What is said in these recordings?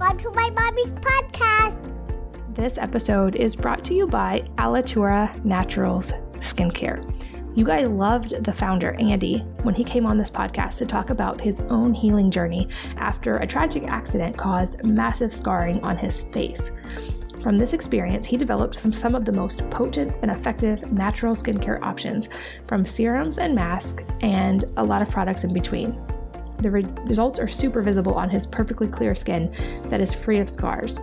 Welcome to my mommy's podcast. This episode is brought to you by Alitura Naturals Skincare. You guys loved the founder, Andy, when he came on this podcast to talk about his own healing journey after a tragic accident caused massive scarring on his face. From this experience, he developed some, some of the most potent and effective natural skincare options, from serums and masks, and a lot of products in between. The re- results are super visible on his perfectly clear skin that is free of scars.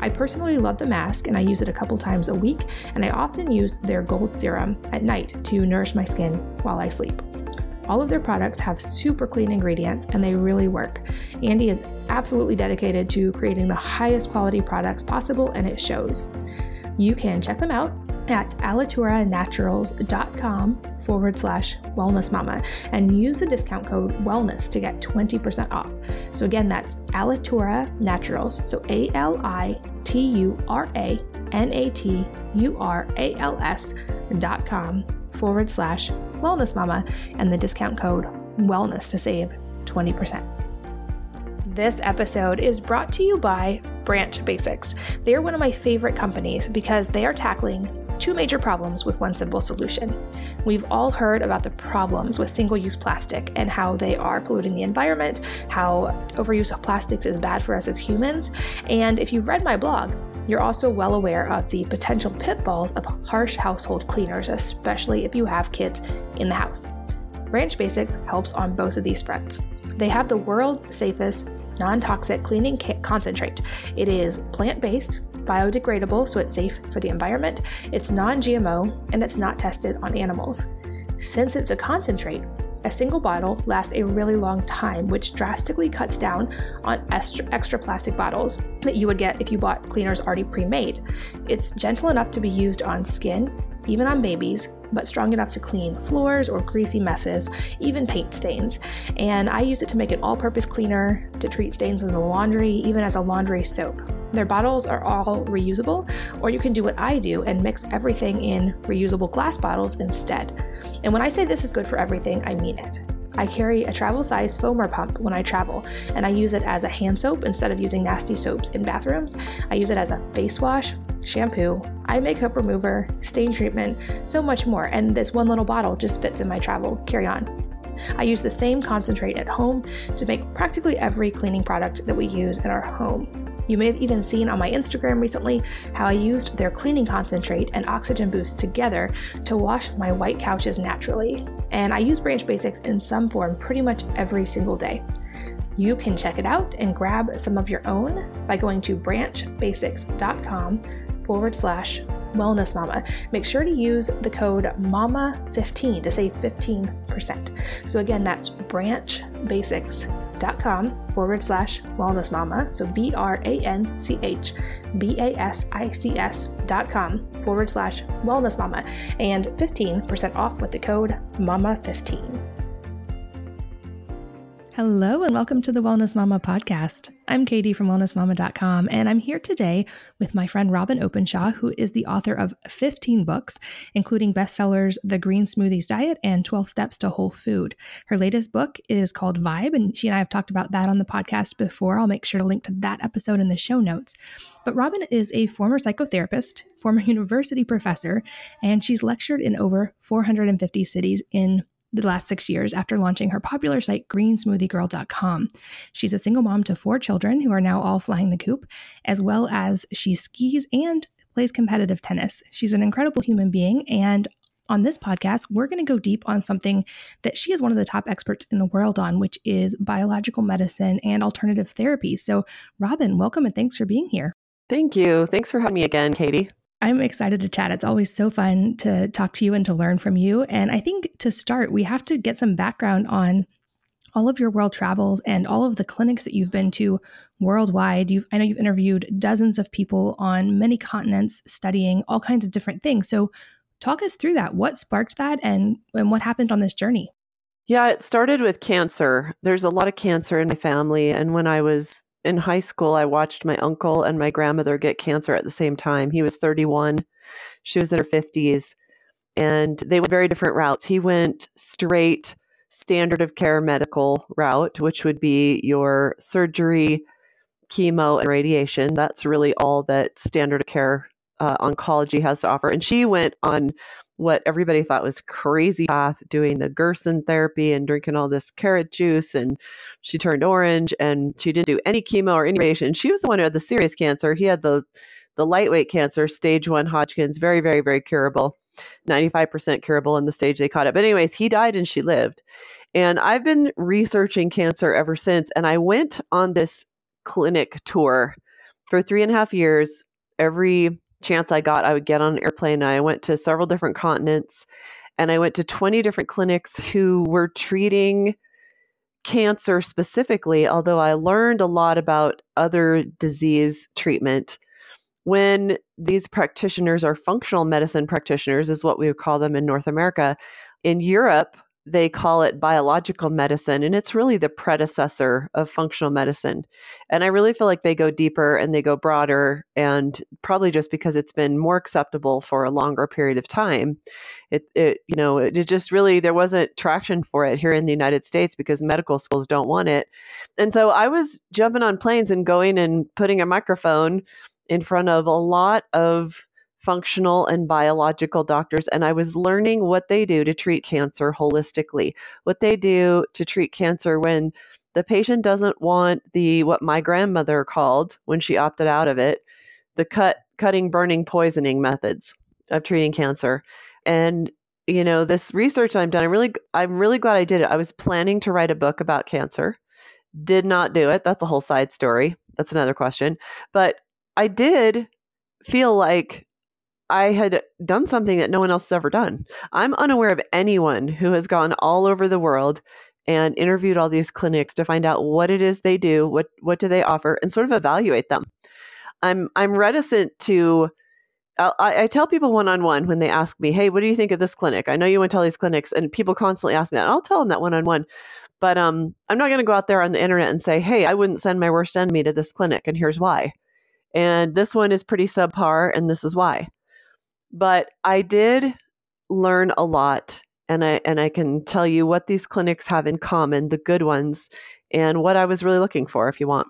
I personally love the mask and I use it a couple times a week, and I often use their gold serum at night to nourish my skin while I sleep. All of their products have super clean ingredients and they really work. Andy is absolutely dedicated to creating the highest quality products possible and it shows. You can check them out at alituranaturals.com forward slash wellness mama and use the discount code wellness to get 20% off. So again, that's Alitura Naturals. So A L I T U R A N A T U R A L S dot com forward slash wellness mama and the discount code wellness to save 20%. This episode is brought to you by Branch Basics. They are one of my favorite companies because they are tackling two major problems with one simple solution. We've all heard about the problems with single use plastic and how they are polluting the environment, how overuse of plastics is bad for us as humans. And if you've read my blog, you're also well aware of the potential pitfalls of harsh household cleaners, especially if you have kids in the house. Branch Basics helps on both of these fronts. They have the world's safest non toxic cleaning concentrate. It is plant based, biodegradable, so it's safe for the environment, it's non GMO, and it's not tested on animals. Since it's a concentrate, a single bottle lasts a really long time, which drastically cuts down on extra, extra plastic bottles that you would get if you bought cleaners already pre made. It's gentle enough to be used on skin, even on babies, but strong enough to clean floors or greasy messes, even paint stains. And I use it to make an all purpose cleaner, to treat stains in the laundry, even as a laundry soap. Their bottles are all reusable, or you can do what I do and mix everything in reusable glass bottles instead. And when I say this is good for everything, I mean it. I carry a travel size foamer pump when I travel, and I use it as a hand soap instead of using nasty soaps in bathrooms. I use it as a face wash, shampoo, eye makeup remover, stain treatment, so much more, and this one little bottle just fits in my travel carry on. I use the same concentrate at home to make practically every cleaning product that we use in our home. You may have even seen on my Instagram recently how I used their cleaning concentrate and oxygen boost together to wash my white couches naturally. And I use Branch Basics in some form pretty much every single day. You can check it out and grab some of your own by going to branchbasics.com forward slash wellness mama. Make sure to use the code MAMA15 to save 15%. So again, that's branchbasics.com forward slash wellness mama. So B R A N C H B A S I C S dot com forward slash wellness mama and 15% off with the code MAMA15. Hello, and welcome to the Wellness Mama podcast. I'm Katie from wellnessmama.com, and I'm here today with my friend Robyn Openshaw, who is the author of 15 books, including bestsellers The Green Smoothies Diet and 12 Steps to Whole Food. Her latest book is called Vibe, and she and I have talked about that on the podcast before. I'll make sure to link to that episode in the show notes. But Robyn is a former psychotherapist, former university professor, and she's lectured in over 450 cities in the last six years after launching her popular site, greensmoothiegirl.com. She's a single mom to four children who are now all flying the coop, as well as she skis and plays competitive tennis. She's an incredible human being. And on this podcast, we're going to go deep on something that she is one of the top experts in the world on, which is biological medicine and alternative therapy. So, Robyn, welcome and thanks for being here. Thank you. Thanks for having me again, Katie. I'm excited to chat. It's always so fun to talk to you and to learn from you. And I think to start, we have to get some background on all of your world travels and all of the clinics that you've been to worldwide. You've I know you've interviewed dozens of people on many continents studying all kinds of different things. So talk us through that. What sparked that and and what happened on this journey? Yeah, it started with cancer. There's a lot of cancer in my family and when I was in high school, I watched my uncle and my grandmother get cancer at the same time. He was 31, she was in her 50s, and they went very different routes. He went straight standard of care medical route, which would be your surgery, chemo and radiation. That's really all that standard of care uh, oncology has to offer. And she went on what everybody thought was crazy path doing the Gerson therapy and drinking all this carrot juice and she turned orange and she didn't do any chemo or any radiation. She was the one who had the serious cancer. He had the the lightweight cancer, stage one Hodgkin's, very, very, very curable. 95% curable in the stage they caught it. But, anyways, he died and she lived. And I've been researching cancer ever since. And I went on this clinic tour for three and a half years. Every chance I got, I would get on an airplane. I went to several different continents and I went to 20 different clinics who were treating cancer specifically, although I learned a lot about other disease treatment when these practitioners are functional medicine practitioners, is what we would call them in North America. In Europe, they call it biological medicine, and it's really the predecessor of functional medicine. And I really feel like they go deeper and they go broader, and probably just because it's been more acceptable for a longer period of time. It, it you know, it, it just really there wasn't traction for it here in the United States because medical schools don't want it. And so I was jumping on planes and going and putting a microphone in front of a lot of functional and biological doctors and I was learning what they do to treat cancer holistically. What they do to treat cancer when the patient doesn't want the what my grandmother called when she opted out of it, the cut cutting burning poisoning methods of treating cancer. And you know, this research I've done, I'm really I'm really glad I did it. I was planning to write a book about cancer. Did not do it. That's a whole side story. That's another question. But I did feel like I had done something that no one else has ever done. I'm unaware of anyone who has gone all over the world and interviewed all these clinics to find out what it is they do, what what do they offer, and sort of evaluate them. I'm I'm reticent to. I, I tell people one on one when they ask me, "Hey, what do you think of this clinic?" I know you went to all these clinics, and people constantly ask me that. And I'll tell them that one on one, but um, I'm not going to go out there on the internet and say, "Hey, I wouldn't send my worst enemy to this clinic," and here's why. And this one is pretty subpar, and this is why. But I did learn a lot and I and I can tell you what these clinics have in common, the good ones, and what I was really looking for if you want.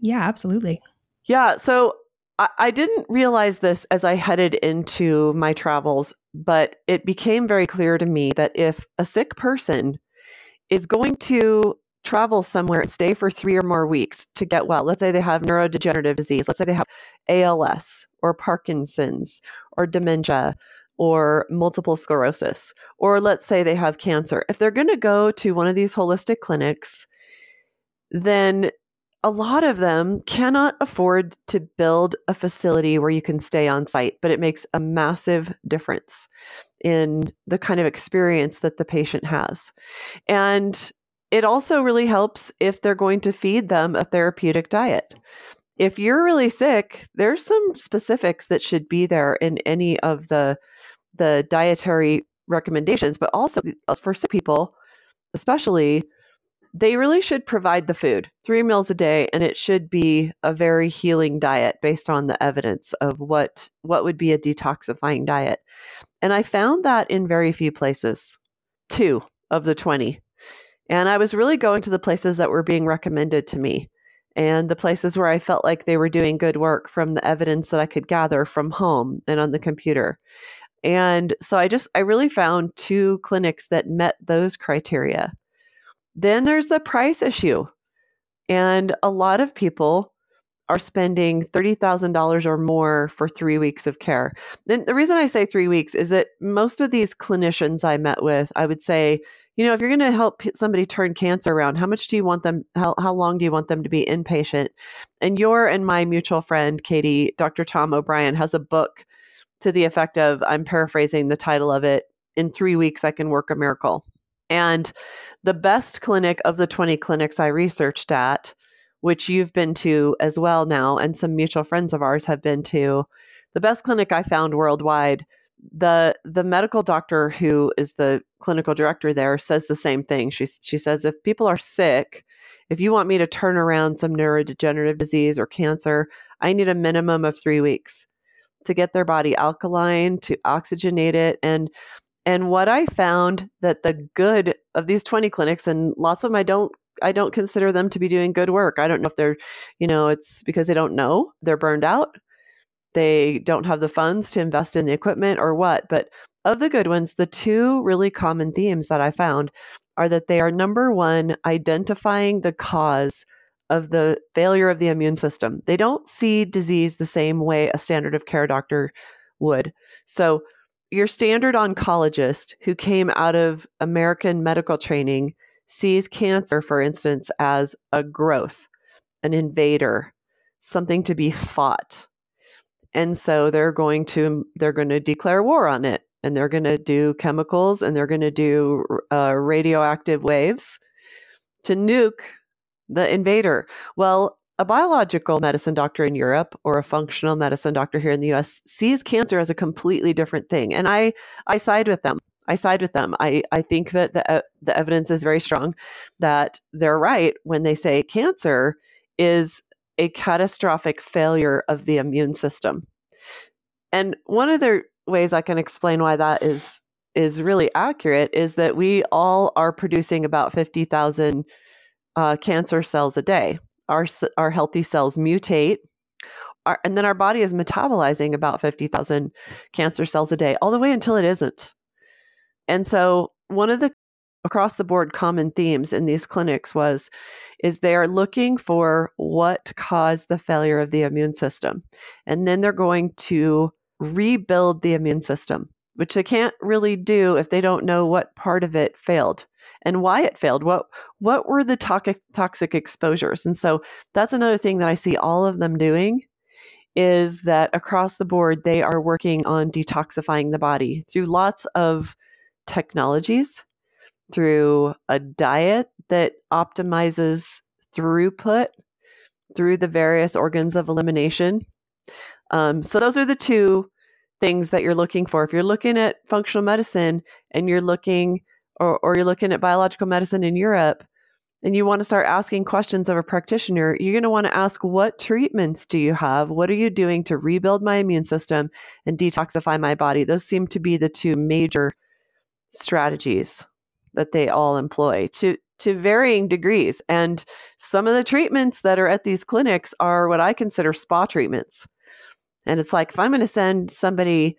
Yeah, absolutely. Yeah. So I, I didn't realize this as I headed into my travels, but it became very clear to me that if a sick person is going to travel somewhere and stay for three or more weeks to get well. Let's say they have neurodegenerative disease. Let's say they have ALS or Parkinson's or dementia or multiple sclerosis. Or let's say they have cancer. If they're going to go to one of these holistic clinics, then a lot of them cannot afford to build a facility where you can stay on site, but it makes a massive difference in the kind of experience that the patient has. And it also really helps if they're going to feed them a therapeutic diet. If you're really sick, there's some specifics that should be there in any of the the dietary recommendations, but also uh, for sick people, especially, they really should provide the food three meals a day, and it should be a very healing diet based on the evidence of what what would be a detoxifying diet. And I found that in very few places, two of the twenty and I was really going to the places that were being recommended to me and the places where I felt like they were doing good work from the evidence that I could gather from home and on the computer. And so I just, I really found two clinics that met those criteria. Then there's the price issue. And a lot of people are spending $30,000 or more for three weeks of care. And the reason I say three weeks is that most of these clinicians I met with, I would say, you know, if you're going to help somebody turn cancer around, how much do you want them, how, how long do you want them to be inpatient? And your and my mutual friend, Katie, Dr. Tom O'Bryan, has a book to the effect of, I'm paraphrasing the title of it, In Three Weeks, I Can Work a Miracle. And the best clinic of the 20 clinics I researched at, which you've been to as well now, and some mutual friends of ours have been to, the best clinic I found worldwide the the medical doctor who is the clinical director there says the same thing. She she says if people are sick, if you want me to turn around some neurodegenerative disease or cancer, I need a minimum of 3 weeks to get their body alkaline, to oxygenate it and and what I found that the good of these 20 clinics and lots of them I don't I don't consider them to be doing good work. I don't know if they're, you know, it's because they don't know, they're burned out, they don't have the funds to invest in the equipment or what. But of the good ones, the two really common themes that I found are that they are number one, identifying the cause of the failure of the immune system. They don't see disease the same way a standard of care doctor would. So, your standard oncologist who came out of American medical training sees cancer, for instance, as a growth, an invader, something to be fought. And so they're going to they're going to declare war on it and they're going to do chemicals and they're going to do uh, radioactive waves to nuke the invader. Well, a biological medicine doctor in Europe or a functional medicine doctor here in the US sees cancer as a completely different thing. And I, I side with them. I side with them. I, I think that the, uh, the evidence is very strong that they're right when they say cancer is a catastrophic failure of the immune system. And one of the ways I can explain why that is is really accurate is that we all are producing about 50,000 uh, cancer cells a day. Our, our healthy cells mutate, our, and then our body is metabolizing about 50,000 cancer cells a day, all the way until it isn't. And so, one of the across the board common themes in these clinics was is they are looking for what caused the failure of the immune system and then they're going to rebuild the immune system, which they can't really do if they don't know what part of it failed and why it failed. What what were the toxic toxic exposures? And so that's another thing that I see all of them doing is that across the board they are working on detoxifying the body through lots of technologies, through a diet that optimizes throughput through the various organs of elimination um, so those are the two things that you're looking for. If you're looking at functional medicine and you're looking, or, or you're looking at biological medicine in Europe, and you want to start asking questions of a practitioner, you're going to want to ask, what treatments do you have? What are you doing to rebuild my immune system and detoxify my body? Those seem to be the two major strategies that they all employ to to varying degrees. And some of the treatments that are at these clinics are what I consider spa treatments. And it's like, if I'm going to send somebody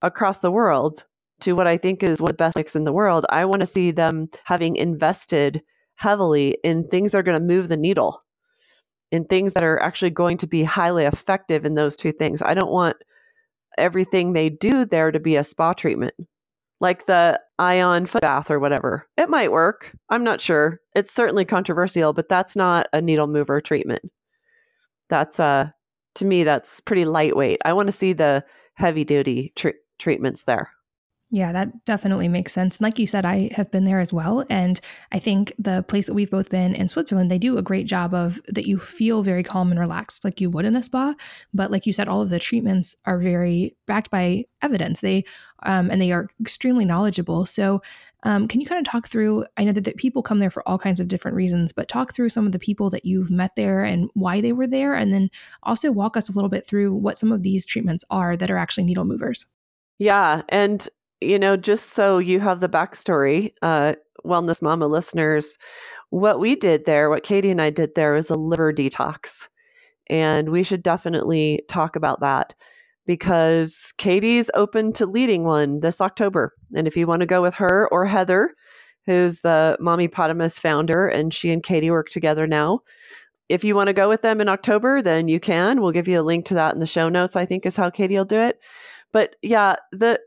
across the world to what I think is one of the best mix in the world, I want to see them having invested heavily in things that are going to move the needle, in things that are actually going to be highly effective in those two things. I don't want everything they do there to be a spa treatment, like the ion foot bath or whatever. It might work. I'm not sure. It's certainly controversial, but that's not a needle mover treatment. That's a to me, that's pretty lightweight. I want to see the heavy duty tr- treatments there. Yeah, that definitely makes sense. And like you said, I have been there as well. And I think the place that we've both been in Switzerland, they do a great job of that you feel very calm and relaxed like you would in a spa. But like you said, all of the treatments are very backed by evidence. They um, and they are extremely knowledgeable. So um, can you kind of talk through? I know that, that people come there for all kinds of different reasons, but talk through some of the people that you've met there and why they were there, and then also walk us a little bit through what some of these treatments are that are actually needle movers. Yeah, and you know, just so you have the backstory, uh, Wellness Mama listeners, what we did there, what Katie and I did there was a liver detox. And we should definitely talk about that because Katie's open to leading one this October. And if you want to go with her or Heather, who's the Mommypotamus founder, and she and Katie work together now. If you want to go with them in October, then you can. We'll give you a link to that in the show notes, I think is how Katie will do it. But yeah, the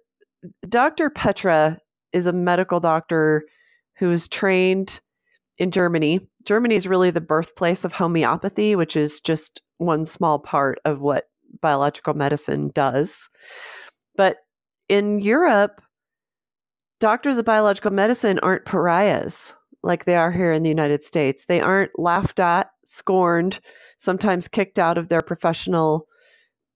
Dr. Petra is a medical doctor who is trained in Germany. Germany is really the birthplace of homeopathy, which is just one small part of what biological medicine does. But in Europe, doctors of biological medicine aren't pariahs like they are here in the United States. They aren't laughed at, scorned, sometimes kicked out of their professional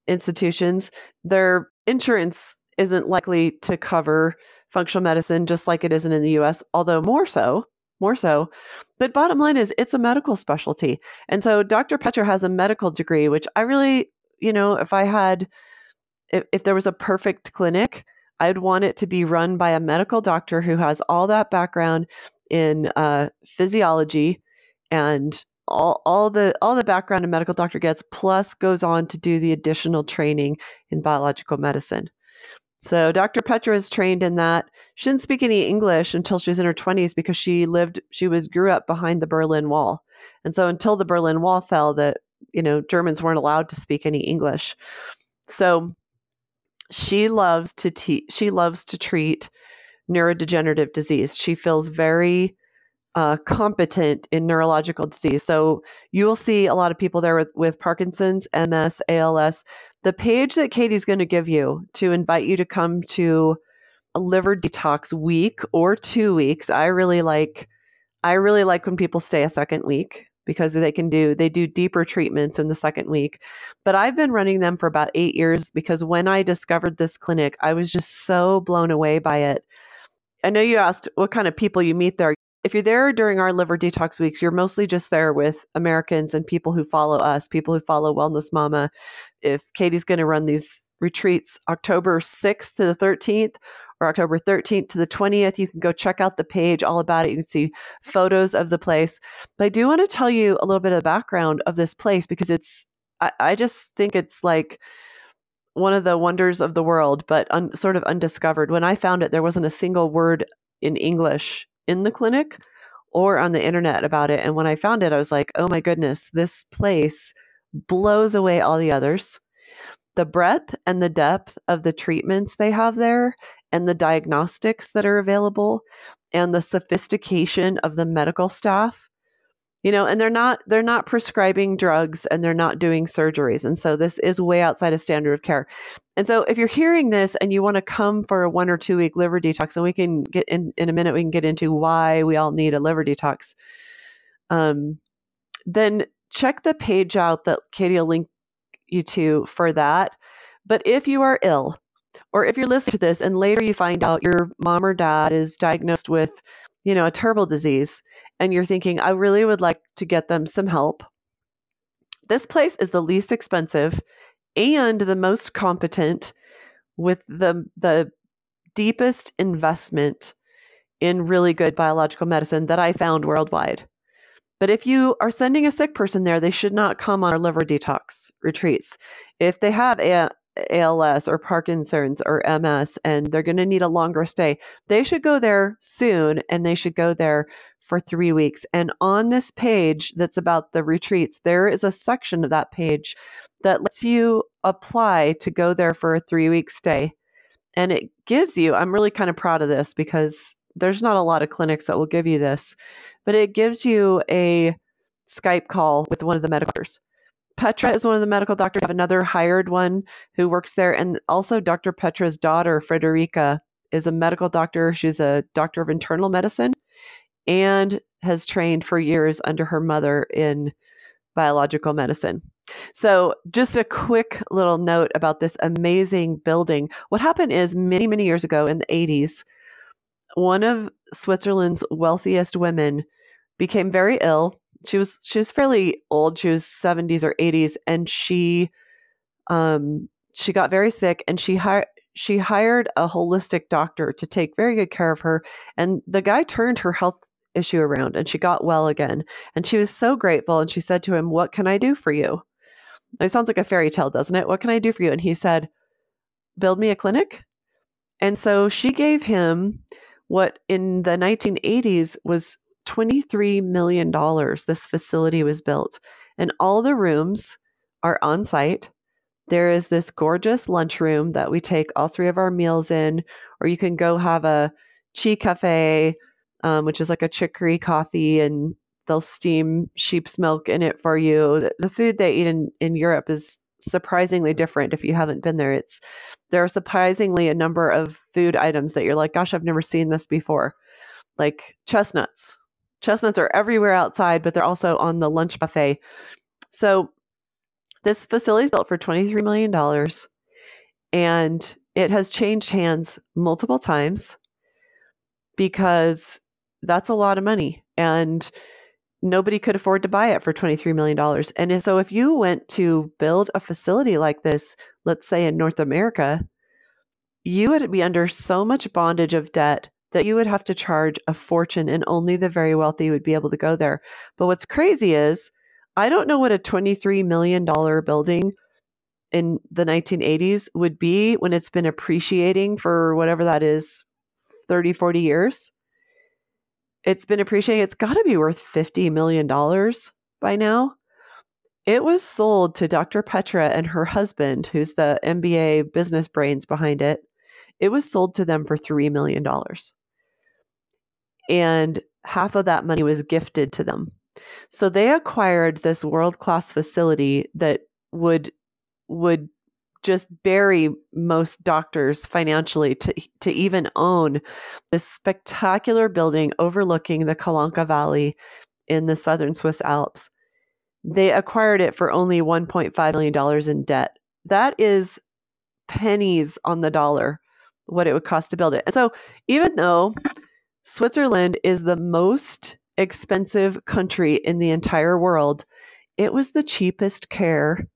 institutions. Their insurance isn't likely to cover functional medicine just like it isn't in the US, although more so, more so. But bottom line is it's a medical specialty. And so Dr. Petra has a medical degree, which I really, you know, if I had if, if there was a perfect clinic, I'd want it to be run by a medical doctor who has all that background in uh, physiology and all, all the all the background a medical doctor gets plus goes on to do the additional training in biological medicine so dr petra is trained in that. She didn't speak any english until she was in her 20s because she lived she was grew up behind the berlin wall. And so until the berlin wall fell that you know germans weren't allowed to speak any english. So she loves to teach she loves to treat neurodegenerative disease. She feels very uh, competent in neurological disease. So you will see a lot of people there with, with Parkinson's, MS, ALS. The page that Katie's going to give you to invite you to come to a liver detox week or two weeks. I really like I really like when people stay a second week because they can do they do deeper treatments in the second week. But I've been running them for about 8 years because when I discovered this clinic, I was just so blown away by it. I know you asked what kind of people you meet there if you're there during our liver detox weeks, you're mostly just there with Americans and people who follow us, people who follow Wellness Mama. If Katie's going to run these retreats October 6th to the 13th or October 13th to the 20th, you can go check out the page all about it. You can see photos of the place. But I do want to tell you a little bit of the background of this place because it's, I, I just think it's like, one of the wonders of the world, but un, sort of undiscovered. When I found it, there wasn't a single word in English in the clinic or on the internet about it. And when I found it, I was like, oh my goodness, this place blows away all the others. The breadth and the depth of the treatments they have there, and the diagnostics that are available, and the sophistication of the medical staff you know and they're not they're not prescribing drugs and they're not doing surgeries and so this is way outside of standard of care and so if you're hearing this and you want to come for a one or two week liver detox and we can get in in a minute we can get into why we all need a liver detox um then check the page out that katie will link you to for that. But if you are ill or if you're listening to this and later you find out your mom or dad is diagnosed with you know a terrible disease and you're thinking, I really would like to get them some help, this place is the least expensive and the most competent with the the deepest investment in really good biological medicine that I found worldwide. But if you are sending a sick person there, they should not come on our liver detox retreats. If they have a, ALS or Parkinson's or MS and they're going to need a longer stay, they should go there soon and they should go there for three weeks. And on this page that's about the retreats, there is a section of that page that lets you apply to go there for a three week stay. And it gives you, I'm really kind of proud of this because there's not a lot of clinics that will give you this, but it gives you a Skype call with one of the medical doctors. Petra is one of the medical doctors. I have another hired one who works there. And also, Dr. Petra's daughter, Frederica, is a medical doctor. She's a doctor of internal medicine and has trained for years under her mother in biological medicine. So, just a quick little note about this amazing building. What happened is many, many years ago in the 80s, one of Switzerland's wealthiest women became very ill. She was she was fairly old. She was 70s or 80s and she um she got very sick and she hired she hired a holistic doctor to take very good care of her and the guy turned her health issue around and she got well again. And she was so grateful. And she said to him, What can I do for you? It sounds like a fairy tale, doesn't it? What can I do for you? And he said, Build me a clinic. And so she gave him what in the 1980s was $23 million. This facility was built, and all the rooms are on site. There is this gorgeous lunchroom that we take all three of our meals in, or you can go have a chi cafe um, which is like a chicory coffee, and they'll steam sheep's milk in it for you. The, food they eat in, in Europe is surprisingly different if you haven't been there. It's there are surprisingly a number of food items that you're like, gosh, I've never seen this before. Like chestnuts. Chestnuts are everywhere outside, but they're also on the lunch buffet. So this facility is built for $23 million and it has changed hands multiple times because that's a lot of money. And nobody could afford to buy it for $23 million. And so if you went to build a facility like this, let's say in North America, you would be under so much bondage of debt that you would have to charge a fortune and only the very wealthy would be able to go there. But what's crazy is I don't know what a $23 million building in the 1980s would be when it's been appreciating for whatever that is 30, 40 years. It's been appreciating. It's got to be worth $50 million by now. It was sold to Dr. Petra and her husband, who's the MBA business brains behind it. It was sold to them for $3 million. And half of that money was gifted to them. So they acquired this world class facility that would would just bury most doctors financially to to even own this spectacular building overlooking the Calanca Valley in the southern Swiss Alps. They acquired it for only 1.5 million dollars in debt. That is pennies on the dollar what it would cost to build it. And so even though Switzerland is the most expensive country in the entire world, it was the cheapest care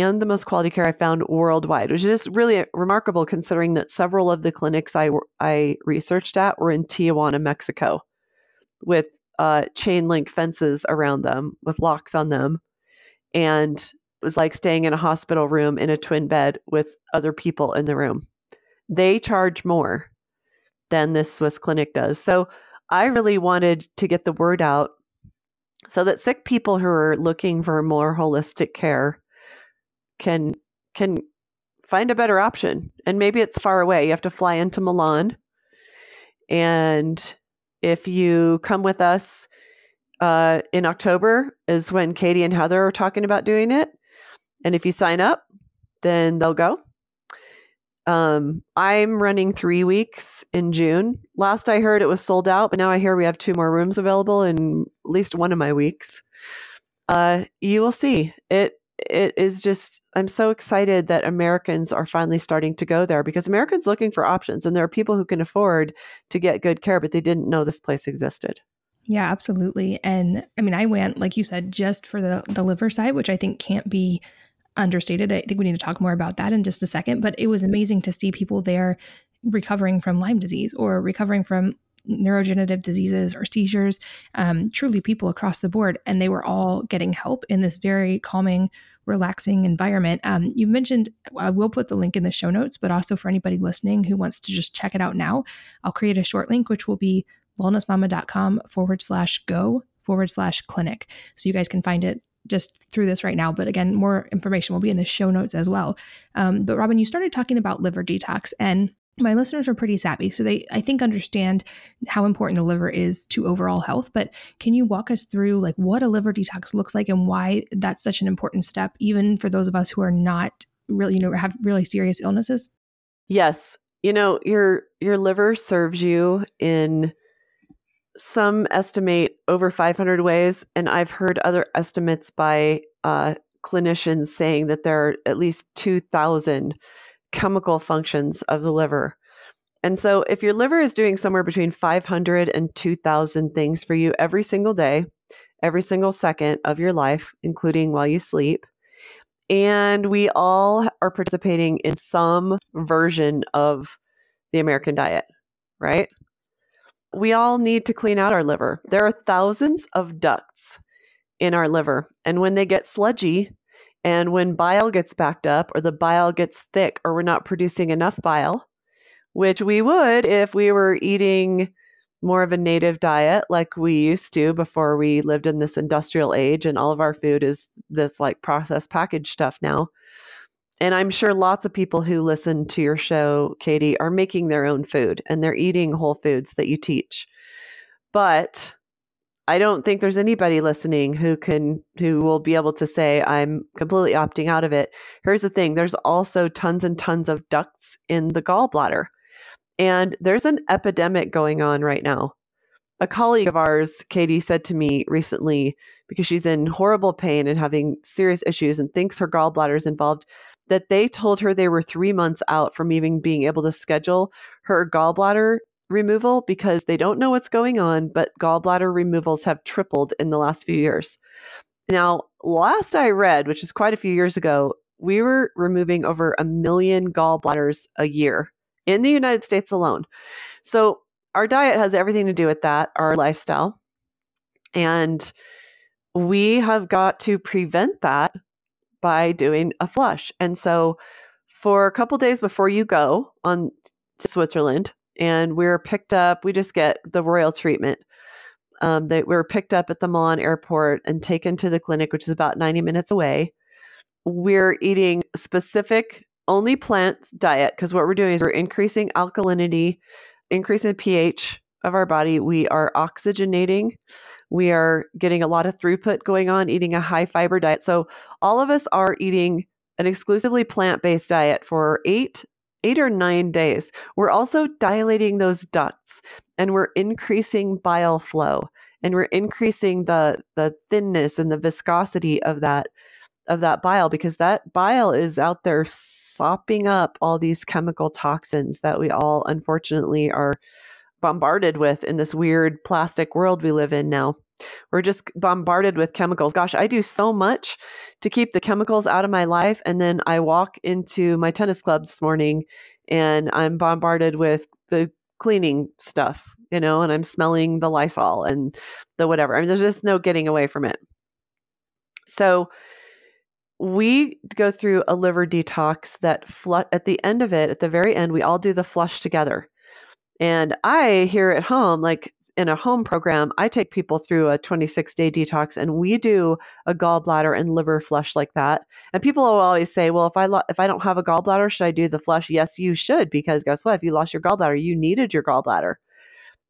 and the most quality care I found worldwide, which is really remarkable considering that several of the clinics I, I researched at were in Tijuana, Mexico, with uh, chain link fences around them with locks on them. And it was like staying in a hospital room in a twin bed with other people in the room. They charge more than this Swiss clinic does. So I really wanted to get the word out so that sick people who are looking for more holistic care can can find a better option. And maybe it's far away. You have to fly into Milan. And if you come with us uh, in October, is when Katie and Heather are talking about doing it. And if you sign up, then they'll go. Um, I'm running three weeks in June. Last I heard it was sold out, but now I hear we have two more rooms available in at least one of my weeks. Uh, you will see it it is just i'm so excited that americans are finally starting to go there because americans looking for options and there are people who can afford to get good care but they didn't know this place existed yeah absolutely and i mean i went like you said just for the the liver side which i think can't be understated i think we need to talk more about that in just a second but it was amazing to see people there recovering from lyme disease or recovering from neurodegenerative diseases or seizures, um, truly people across the board. And they were all getting help in this very calming, relaxing environment. Um, you mentioned, I will put the link in the show notes, but also for anybody listening who wants to just check it out now, I'll create a short link, which will be wellnessmama.com forward slash go forward slash clinic. So you guys can find it just through this right now. But again, more information will be in the show notes as well. Um, but Robyn, you started talking about liver detox and my listeners are pretty savvy so they i think understand how important the liver is to overall health but can you walk us through like what a liver detox looks like and why that's such an important step even for those of us who are not really you know have really serious illnesses? Yes. You know your your liver serves you in some estimate over 500 ways and i've heard other estimates by uh, clinicians saying that there are at least 2000 chemical functions of the liver. And so, if your liver is doing somewhere between 500 and 2,000 things for you every single day, every single second of your life, including while you sleep, and we all are participating in some version of the American diet, right? We all need to clean out our liver. There are thousands of ducts in our liver. And when they get sludgy, and when bile gets backed up or the bile gets thick or we're not producing enough bile, which we would if we were eating more of a native diet like we used to before we lived in this industrial age and all of our food is this like processed packaged stuff now. And I'm sure lots of people who listen to your show, Katie, are making their own food and they're eating whole foods that you teach. But I don't think there's anybody listening who can who will be able to say I'm completely opting out of it. Here's the thing, there's also tons and tons of ducts in the gallbladder. And there's an epidemic going on right now. A colleague of ours, Katie, said to me recently because she's in horrible pain and having serious issues and thinks her gallbladder is involved that they told her they were 3 months out from even being able to schedule her gallbladder removal because they don't know what's going on, but gallbladder removals have tripled in the last few years. Now, last I read, which is quite a few years ago, we were removing over a million gallbladders a year in the United States alone. So our diet has everything to do with that, our lifestyle. And we have got to prevent that by doing a flush. And so for a couple days before you go on to Switzerland and we're picked up, we just get the royal treatment. Um, that we were picked up at the Milan airport and taken to the clinic, which is about 90 minutes away. We're eating specific only plant diet because what we're doing is we're increasing alkalinity, increasing the pH of our body. We are oxygenating. We are getting a lot of throughput going on, eating a high fiber diet. So all of us are eating an exclusively plant-based diet for 8 8 or 9 days. We're also dilating those ducts and we're increasing bile flow and we're increasing the the thinness and the viscosity of that of that bile because that bile is out there sopping up all these chemical toxins that we all unfortunately are bombarded with in this weird plastic world we live in now. We're just bombarded with chemicals. Gosh, I do so much to keep the chemicals out of my life. And then I walk into my tennis club this morning and I'm bombarded with the cleaning stuff, you know, and I'm smelling the Lysol and the whatever. I mean, there's just no getting away from it. So, we go through a liver detox that fl- at the end of it, at the very end, we all do the flush together. And I here at home, like in a home program, I take people through a 26 day detox and we do a gallbladder and liver flush like that. And people will always say, well, if I, lo- if I don't have a gallbladder, should I do the flush? Yes, you should, because guess what? If you lost your gallbladder, you needed your gallbladder.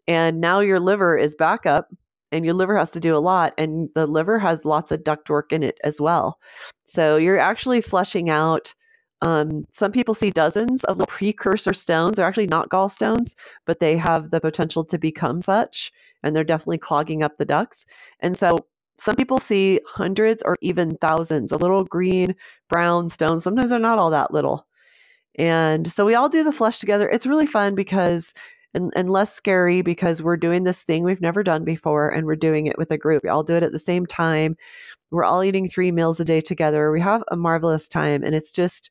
And now your liver is back up and your liver has to do a lot and the liver has lots of ductwork in it as well. So you're actually flushing out um, some people see dozens of precursor stones. They're actually not gallstones, but they have the potential to become such, and they're definitely clogging up the ducts. And so some people see hundreds or even thousands of little green, brown stones. Sometimes they're not all that little. And so we all do the flush together. It's really fun because, and, and less scary because we're doing this thing we've never done before and we're doing it with a group. We all do it at the same time. We're all eating three meals a day together. We have a marvelous time. And it's just,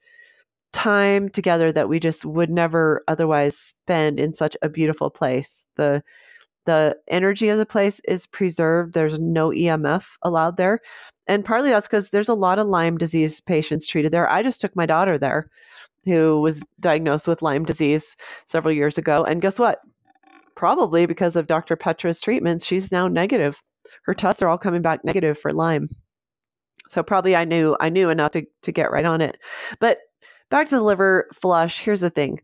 time together that we just would never otherwise spend in such a beautiful place. The the energy of the place is preserved. There's no EMF allowed there. And partly that's because there's a lot of Lyme disease patients treated there. I just took my daughter there who was diagnosed with Lyme disease several years ago. And guess what? Probably because of Dr. Petra's treatments, she's now negative. Her tests are all coming back negative for Lyme. So probably I knew I knew enough to, to get right on it. But back to the liver flush. Here's the thing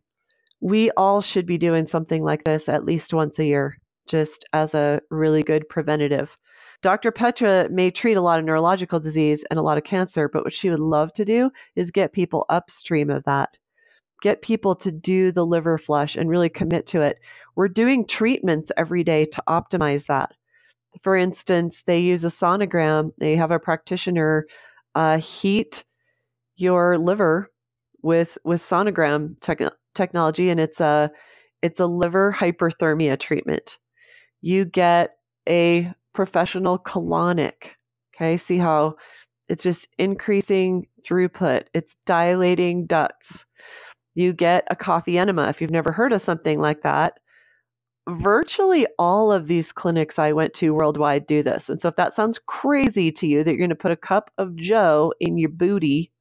we all should be doing something like this at least once a year, just as a really good preventative. Dr. Petra may treat a lot of neurological disease and a lot of cancer, but what she would love to do is get people upstream of that. Get people to do the liver flush and really commit to it. We're doing treatments every day to optimize that. For instance, they use a sonogram, they have a practitioner uh, heat your liver with with sonogram technology, and it's a it's a liver hyperthermia treatment. You get a professional colonic. Okay, see how it's just increasing throughput. It's dilating ducts. You get a coffee enema if you've never heard of something like that. Virtually all of these clinics I went to worldwide do this. And so if that sounds crazy to you that you're going to put a cup of joe in your booty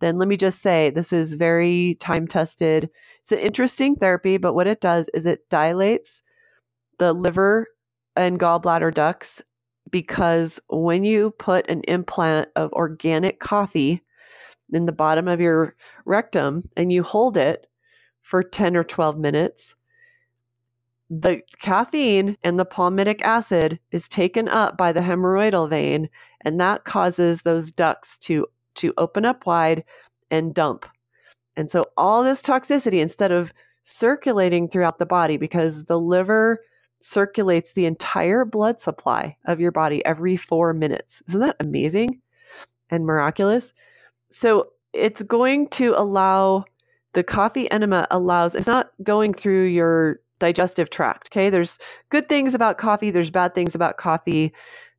then let me just say this is very time tested. It's an interesting therapy, but what it does is it dilates the liver and gallbladder ducts because when you put an implant of organic coffee in the bottom of your rectum and you hold it for 10 or 12 minutes, the caffeine and the palmitic acid is taken up by the hemorrhoidal vein, and that causes those ducts to to open up wide and dump. And so all this toxicity, instead of circulating throughout the body, because the liver circulates the entire blood supply of your body every four minutes. Isn't that amazing and miraculous? So it's going to allow the coffee enema allows, it's not going through your digestive tract. Okay. There's good things about coffee, there's bad things about coffee.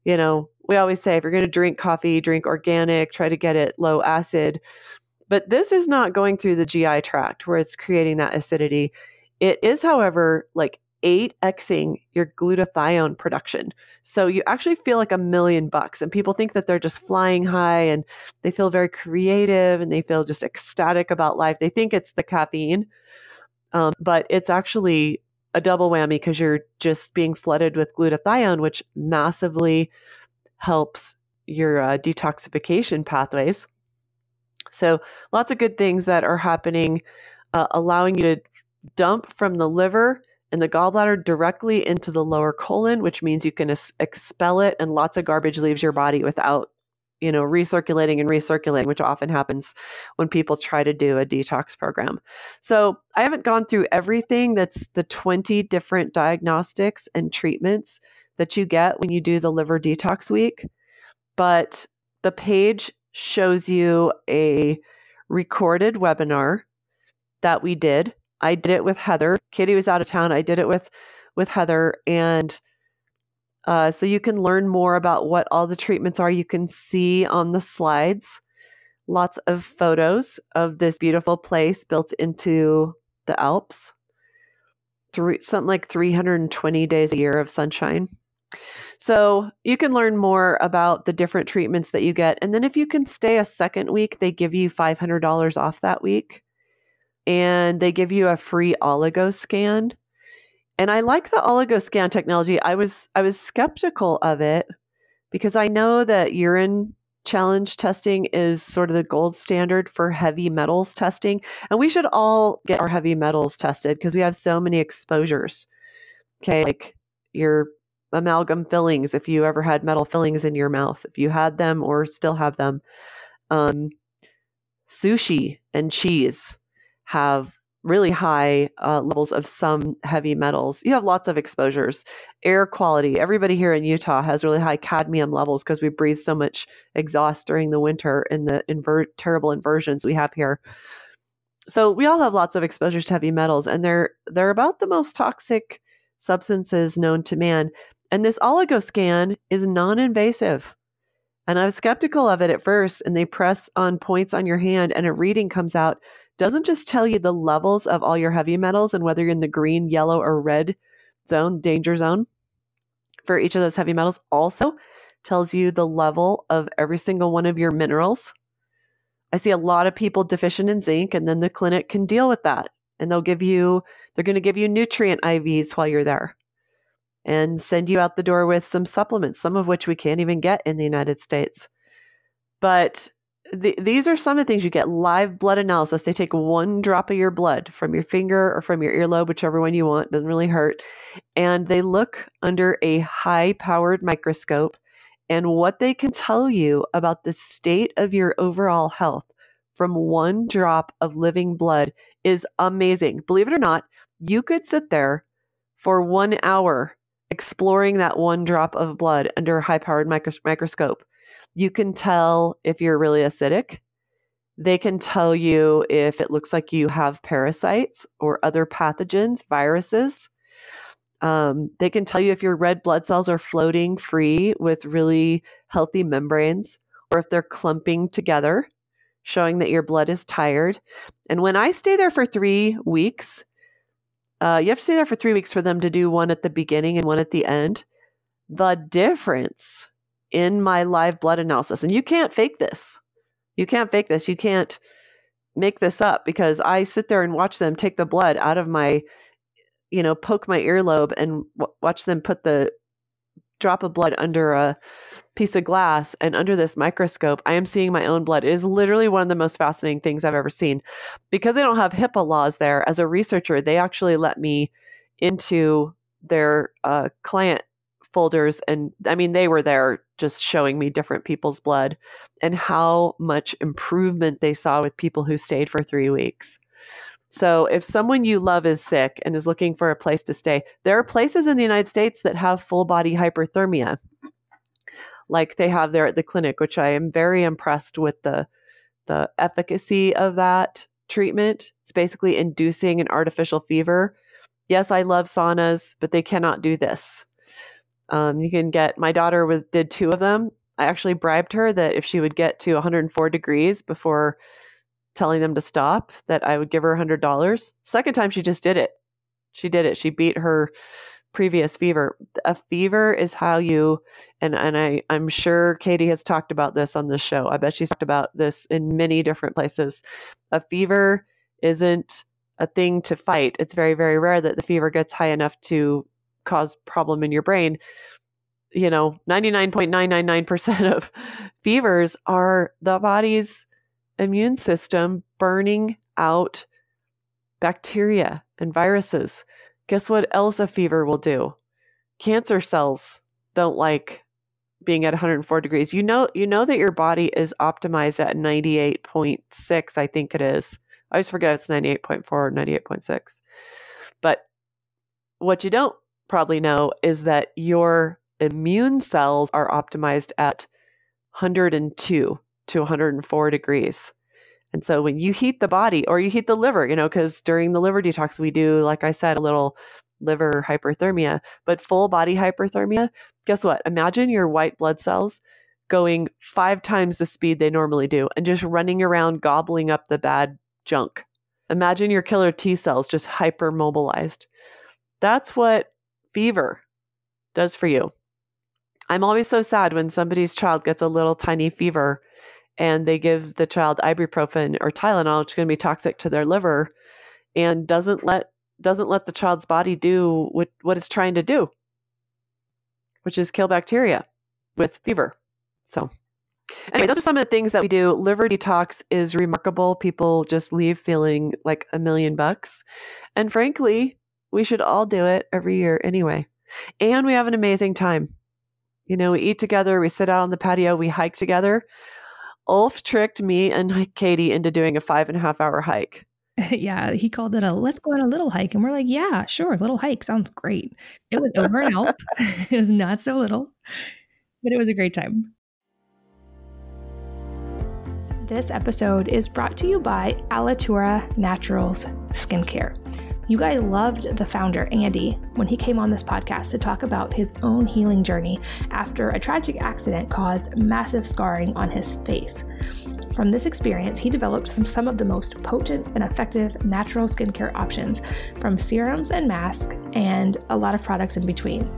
You know, we always say if you're going to drink coffee, drink organic, try to get it low acid. But this is not going through the GI tract where it's creating that acidity. It is, however, like 8xing your glutathione production. So you actually feel like a million bucks. And people think that they're just flying high and they feel very creative and they feel just ecstatic about life. They think it's the caffeine, um, but it's actually a double whammy because you're just being flooded with glutathione, which massively helps your uh, detoxification pathways. So, lots of good things that are happening, uh, allowing you to dump from the liver and the gallbladder directly into the lower colon, which means you can es- expel it and lots of garbage leaves your body without, you know, recirculating and recirculating, which often happens when people try to do a detox program. So I haven't gone through everything that's the 20 different diagnostics and treatments that you get when you do the liver detox week, but the page shows you a recorded webinar that we did I did it with Heather. Kitty was out of town. I did it with with Heather, and uh, so you can learn more about what all the treatments are. You can see on the slides lots of photos of this beautiful place built into the Alps. Three, something like 320 days a year of sunshine. So you can learn more about the different treatments that you get. And then if you can stay a second week, they give you $500 off that week and they give you a free oligo scan. And I like the oligo scan technology. I was I was skeptical of it because I know that urine challenge testing is sort of the gold standard for heavy metals testing. And we should all get our heavy metals tested because we have so many exposures. Okay, like your amalgam fillings, if you ever had metal fillings in your mouth, if you had them or still have them, um, sushi and cheese have really high uh, levels of some heavy metals. You have lots of exposures. Air quality. Everybody here in Utah has really high cadmium levels because we breathe so much exhaust during the winter in the inver- terrible inversions we have here. So we all have lots of exposures to heavy metals, and they're they're about the most toxic substances known to man. And this oligoscan is non-invasive. And I was skeptical of it at first, and they press on points on your hand, and a reading comes out doesn't just tell you the levels of all your heavy metals and whether you're in the green, yellow, or red zone, danger zone for each of those heavy metals, also tells you the level of every single one of your minerals. I see a lot of people deficient in zinc, and then the clinic can deal with that. And they'll give you, they're going to give you nutrient IVs while you're there and send you out the door with some supplements, some of which we can't even get in the United States. But the, these are some of the things you get live blood analysis. They take one drop of your blood from your finger or from your earlobe, whichever one you want, doesn't really hurt. And they look under a high powered microscope. And what they can tell you about the state of your overall health from one drop of living blood is amazing. Believe it or not, you could sit there for one hour exploring that one drop of blood under a high powered micros- microscope you can tell if you're really acidic. They can tell you if it looks like you have parasites or other pathogens, viruses. Um, they can tell you if your red blood cells are floating free with really healthy membranes or if they're clumping together, showing that your blood is tired. And when I stay there for three weeks, uh, you have to stay there for three weeks for them to do one at the beginning and one at the end. The difference in my live blood analysis. And you can't fake this. You can't fake this. You can't make this up because I sit there and watch them take the blood out of my, you know, poke my earlobe and w- watch them put the drop of blood under a piece of glass and under this microscope i am seeing my own blood it is literally one of the most fascinating things i've ever seen because they don't have hipaa laws there as a researcher they actually let me into their uh, client folders and i mean they were there just showing me different people's blood and how much improvement they saw with people who stayed for three weeks. So if someone you love is sick and is looking for a place to stay there are places in the united states that have full body hyperthermia. Like they have there at the clinic which i am very impressed with the the efficacy of that treatment. It's basically inducing an artificial fever. Yes i love saunas but they cannot do this um, you can get my daughter was did two of them. I actually bribed her that if she would get to 104 degrees before telling them to stop, that I would give her $100. Second time she just did it. She did it. She beat her previous fever. A fever is how you and and I I'm sure Katie has talked about this on the show. I bet she's talked about this in many different places. A fever isn't a thing to fight. It's very very rare that the fever gets high enough to cause problem in your brain. You know, 99.999% of fevers are the body's immune system burning out bacteria and viruses. Guess what else a fever will do? Cancer cells don't like being at 104 degrees. You know, you know that your body is optimized at 98.6, I think it is. I always forget it's 98.4 or 98.6. But what you don't probably know is that your immune cells are optimized at 102 to 104 degrees. And so when you heat the body or you heat the liver, you know, because during the liver detox, we do, like I said, a little liver hyperthermia, but full body hyperthermia, guess what? Imagine your white blood cells going five times the speed they normally do and just running around gobbling up the bad junk. Imagine your killer T cells just hypermobilized. That's what fever does for you. I'm always so sad when somebody's child gets a little tiny fever and they give the child ibuprofen or Tylenol, which is going to be toxic to their liver, and doesn't let doesn't let the child's body do what, what it's trying to do, which is kill bacteria with fever. So anyway, those are some of the things that we do. Liver detox is remarkable. People just leave feeling like a million bucks. And frankly, we should all do it every year anyway. And we have an amazing time. You know, we eat together, we sit out on the patio, we hike together. Ulf tricked me and Katie into doing a five and a half hour hike. yeah, he called it a let's go on a little hike. And we're like, yeah, sure, little hike sounds great. It was over and out. it was not so little, but it was a great time. This episode is brought to you by Alitura Naturals Skincare. You guys loved the founder, Andy, when he came on this podcast to talk about his own healing journey after a tragic accident caused massive scarring on his face. From this experience, he developed some, some of the most potent and effective natural skincare options, from serums and masks, and a lot of products in between.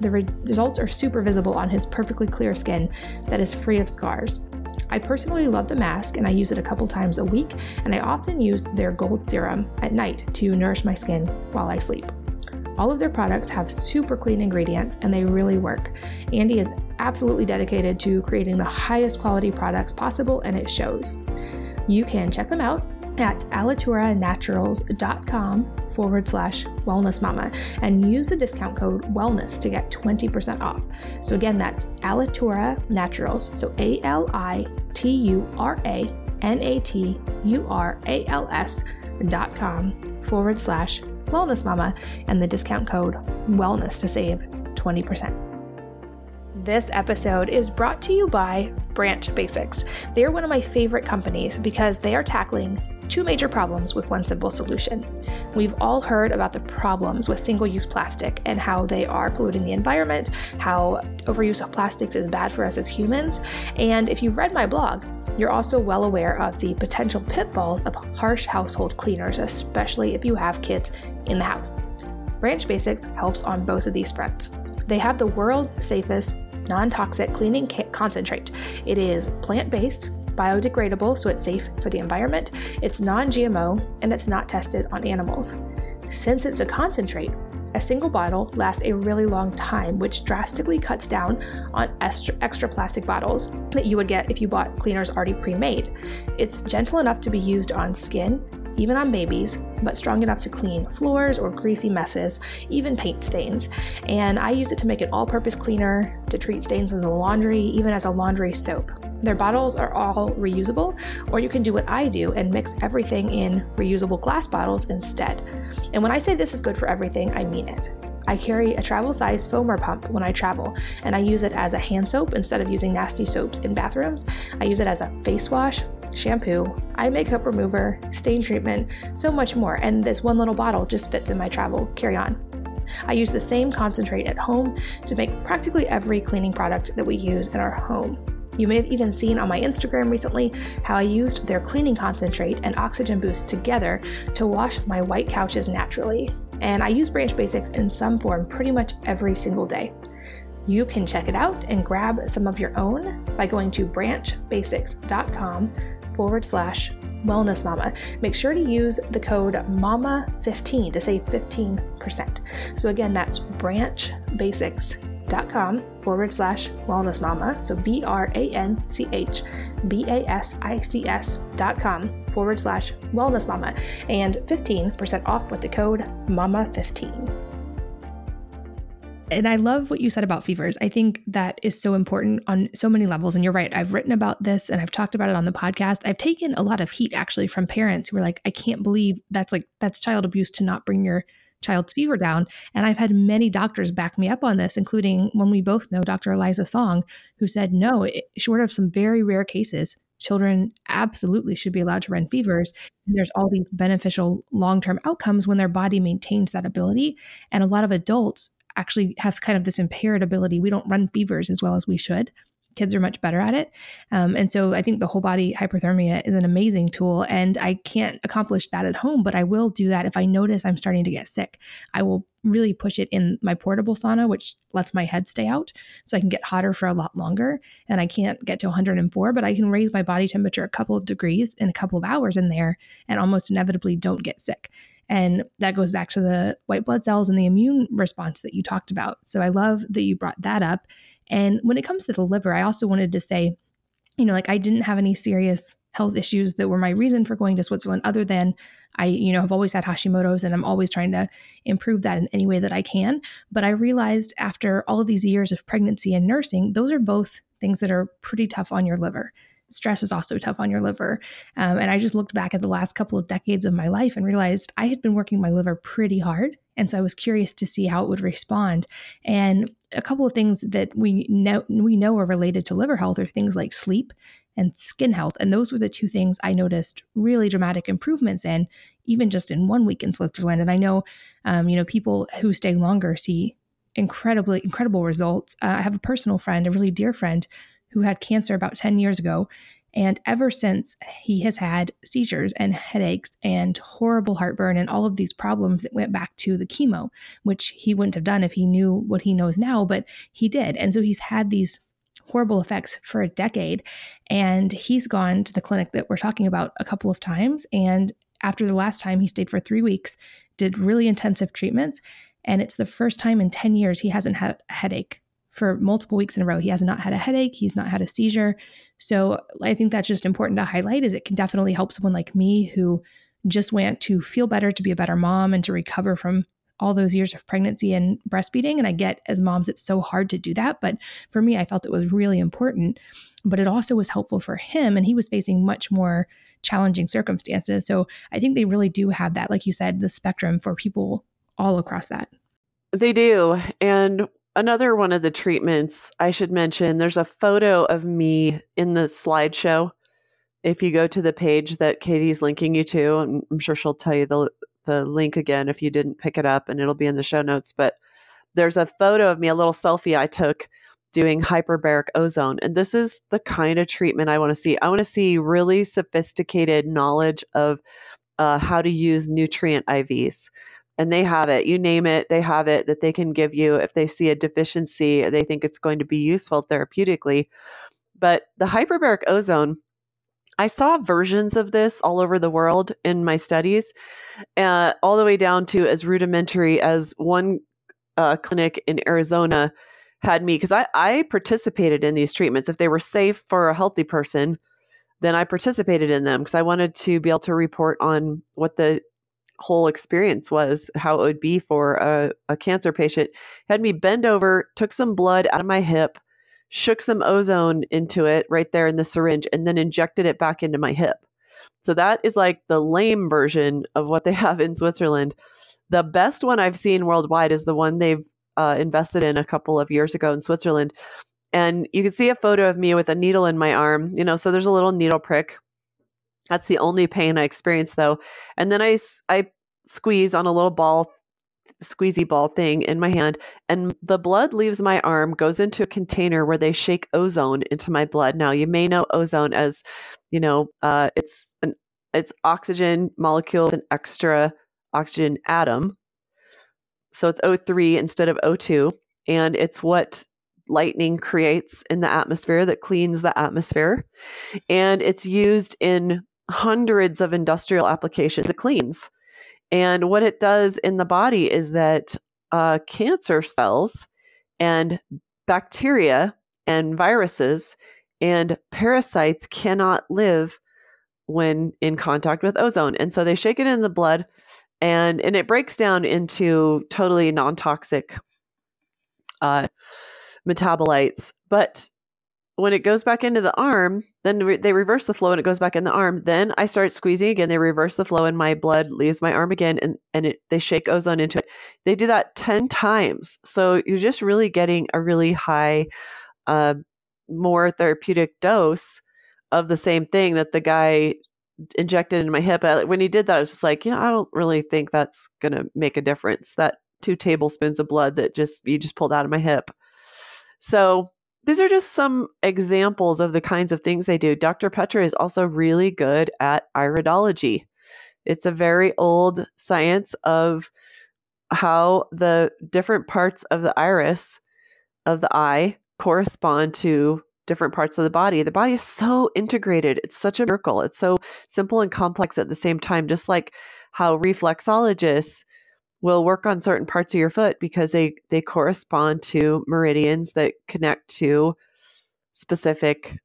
The re- results are super visible on his perfectly clear skin that is free of scars. I personally love the mask and I use it a couple times a week, and I often use their gold serum at night to nourish my skin while I sleep. All of their products have super clean ingredients and they really work. Andy is absolutely dedicated to creating the highest quality products possible and it shows. You can check them out at alituranaturals.com forward slash wellness mama and use the discount code wellness to get 20% off. So again, that's Alitura Naturals. So A L I T U R A N A T U R A L S dot com forward slash wellness mama and the discount code wellness to save 20%. This episode is brought to you by Branch Basics. They are one of my favorite companies because they are tackling two major problems with one simple solution. We've all heard about the problems with single use plastic and how they are polluting the environment, how overuse of plastics is bad for us as humans. And if you've read my blog, you're also well aware of the potential pitfalls of harsh household cleaners, especially if you have kids in the house. Branch Basics helps on both of these fronts. They have the world's safest non toxic cleaning concentrate. It is plant based, biodegradable, so it's safe for the environment, it's non GMO, and it's not tested on animals. Since it's a concentrate, a single bottle lasts a really long time, which drastically cuts down on extra, extra plastic bottles that you would get if you bought cleaners already pre made. It's gentle enough to be used on skin even on babies, but strong enough to clean floors or greasy messes, even paint stains. And I use it to make an all purpose cleaner, to treat stains in the laundry, even as a laundry soap. Their bottles are all reusable, or you can do what I do and mix everything in reusable glass bottles instead. And when I say this is good for everything, I mean it. I carry a travel size foamer pump when I travel, and I use it as a hand soap instead of using nasty soaps in bathrooms. I use it as a face wash, shampoo, eye makeup remover, stain treatment, so much more, and this one little bottle just fits in my travel carry on. I use the same concentrate at home to make practically every cleaning product that we use in our home. You may have even seen on my Instagram recently how I used their cleaning concentrate and oxygen boost together to wash my white couches naturally. and I use Branch Basics in some form pretty much every single day. You can check it out and grab some of your own by going to branchbasics.com forward slash wellness mama. Make sure to use the code MAMA15 to save 15%. So again, that's branchbasics.com forward slash wellness mama. So B R A N C H B A S I C S dot com forward slash wellness mama and 15% off with the code MAMA15. And I love what you said about fevers. I think that is so important on so many levels. And you're right. I've written about this and I've talked about it on the podcast. I've taken a lot of heat actually from parents who are like, I can't believe that's like, that's child abuse to not bring your child's fever down. And I've had many doctors back me up on this, including one we both know, Dr. Elisa Song, who said, no, it, short of some very rare cases, children absolutely should be allowed to run fevers. And there's all these beneficial long term outcomes when their body maintains that ability. And a lot of adults actually have kind of this impaired ability. We don't run fevers as well as we should. Kids are much better at it. Um, and so I think the whole body hyperthermia is an amazing tool. And I can't accomplish that at home, but I will do that if I notice I'm starting to get sick. I will really push it in my portable sauna, which lets my head stay out so I can get hotter for a lot longer. And I can't get to 104, but I can raise my body temperature a couple of degrees in a couple of hours in there and almost inevitably don't get sick. And that goes back to the white blood cells and the immune response that you talked about. So I love that you brought that up. And when it comes to the liver, I also wanted to say, you know, like I didn't have any serious health issues that were my reason for going to Switzerland, other than I, you know, have always had Hashimoto's and I'm always trying to improve that in any way that I can. But I realized after all of these years of pregnancy and nursing, those are both things that are pretty tough on your liver stress is also tough on your liver. Um, and I just looked back at the last couple of decades of my life and realized I had been working my liver pretty hard. And so I was curious to see how it would respond. And a couple of things that we know we know are related to liver health are things like sleep and skin health. And those were the two things I noticed really dramatic improvements in, even just in one week in Switzerland. And I know, um, you know, people who stay longer see incredibly incredible results. Uh, I have a personal friend, a really dear friend, who had cancer about 10 years ago. And ever since, he has had seizures and headaches and horrible heartburn and all of these problems that went back to the chemo, which he wouldn't have done if he knew what he knows now, but he did. And so he's had these horrible effects for a decade. And he's gone to the clinic that we're talking about a couple of times. And after the last time, he stayed for three weeks, did really intensive treatments. And it's the first time in 10 years he hasn't had a headache for multiple weeks in a row. He has not had a headache, he's not had a seizure. So I think that's just important to highlight is it can definitely help someone like me who just went to feel better, to be a better mom and to recover from all those years of pregnancy and breastfeeding. And I get as moms, it's so hard to do that. But for me, I felt it was really important. But it also was helpful for him. And he was facing much more challenging circumstances. So I think they really do have that, like you said, the spectrum for people all across that. They do. And Another one of the treatments I should mention there's a photo of me in the slideshow. If you go to the page that Katie's linking you to, and I'm sure she'll tell you the, the link again if you didn't pick it up, and it'll be in the show notes. But there's a photo of me, a little selfie I took doing hyperbaric ozone. And this is the kind of treatment I want to see. I want to see really sophisticated knowledge of uh, how to use nutrient IVs and they have it. You name it, they have it that they can give you if they see a deficiency, they think it's going to be useful therapeutically. But the hyperbaric ozone, I saw versions of this all over the world in my studies, uh, all the way down to as rudimentary as one uh, clinic in Arizona had me because I, I participated in these treatments. If they were safe for a healthy person, then I participated in them because I wanted to be able to report on what the whole experience was, how it would be for a, a cancer patient. Had me bend over, took some blood out of my hip, shook some ozone into it right there in the syringe, and then injected it back into my hip. So that is like the lame version of what they have in Switzerland. The best one I've seen worldwide is the one they've uh, invested in a couple of years ago in Switzerland. And you can see a photo of me with a needle in my arm, you know, so there's a little needle prick that's the only pain I experience though. And then I, I squeeze on a little ball, squeezy ball thing in my hand, and the blood leaves my arm, goes into a container where they shake ozone into my blood. Now, you may know ozone as, you know, uh, it's an it's oxygen molecule, an extra oxygen atom. So it's O3 instead of O2. And it's what lightning creates in the atmosphere that cleans the atmosphere. And it's used in hundreds of industrial applications. It cleans. And what it does in the body is that uh, cancer cells and bacteria and viruses and parasites cannot live when in contact with ozone. And so they shake it in the blood and and it breaks down into totally non-toxic uh, metabolites. But when it goes back into the arm, then re- they reverse the flow and it goes back in the arm. Then I start squeezing again. They reverse the flow and my blood leaves my arm again and, and it, they shake ozone into it. They do that 10 times. So you're just really getting a really high, uh, more therapeutic dose of the same thing that the guy injected in my hip. When he did that, I was just like, you know, I don't really think that's going to make a difference. That two tablespoons of blood that just, you just pulled out of my hip. So these are just some examples of the kinds of things they do. Dr. Petra is also really good at iridology. It's a very old science of how the different parts of the iris of the eye correspond to different parts of the body. The body is so integrated. It's such a miracle. It's so simple and complex at the same time, just like how reflexologists will work on certain parts of your foot because they they correspond to meridians that connect to specific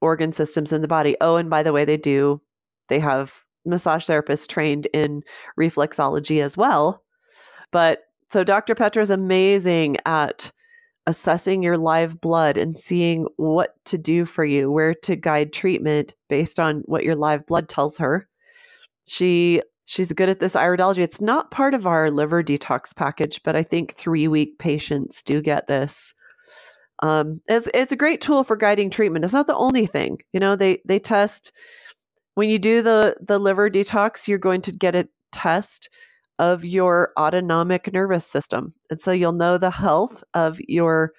organ systems in the body. Oh, and by the way, they do they have massage therapists trained in reflexology as well. But so Dr. Petra is amazing at assessing your live blood and seeing what to do for you, where to guide treatment based on what your live blood tells her. She she's good at this iridology. It's not part of our liver detox package, but I think three week patients do get this. Um, it's, it's a great tool for guiding treatment. It's not the only thing. You know, they they test when you do the the liver detox, you're going to get a test of your autonomic nervous system, and so you'll know the health of your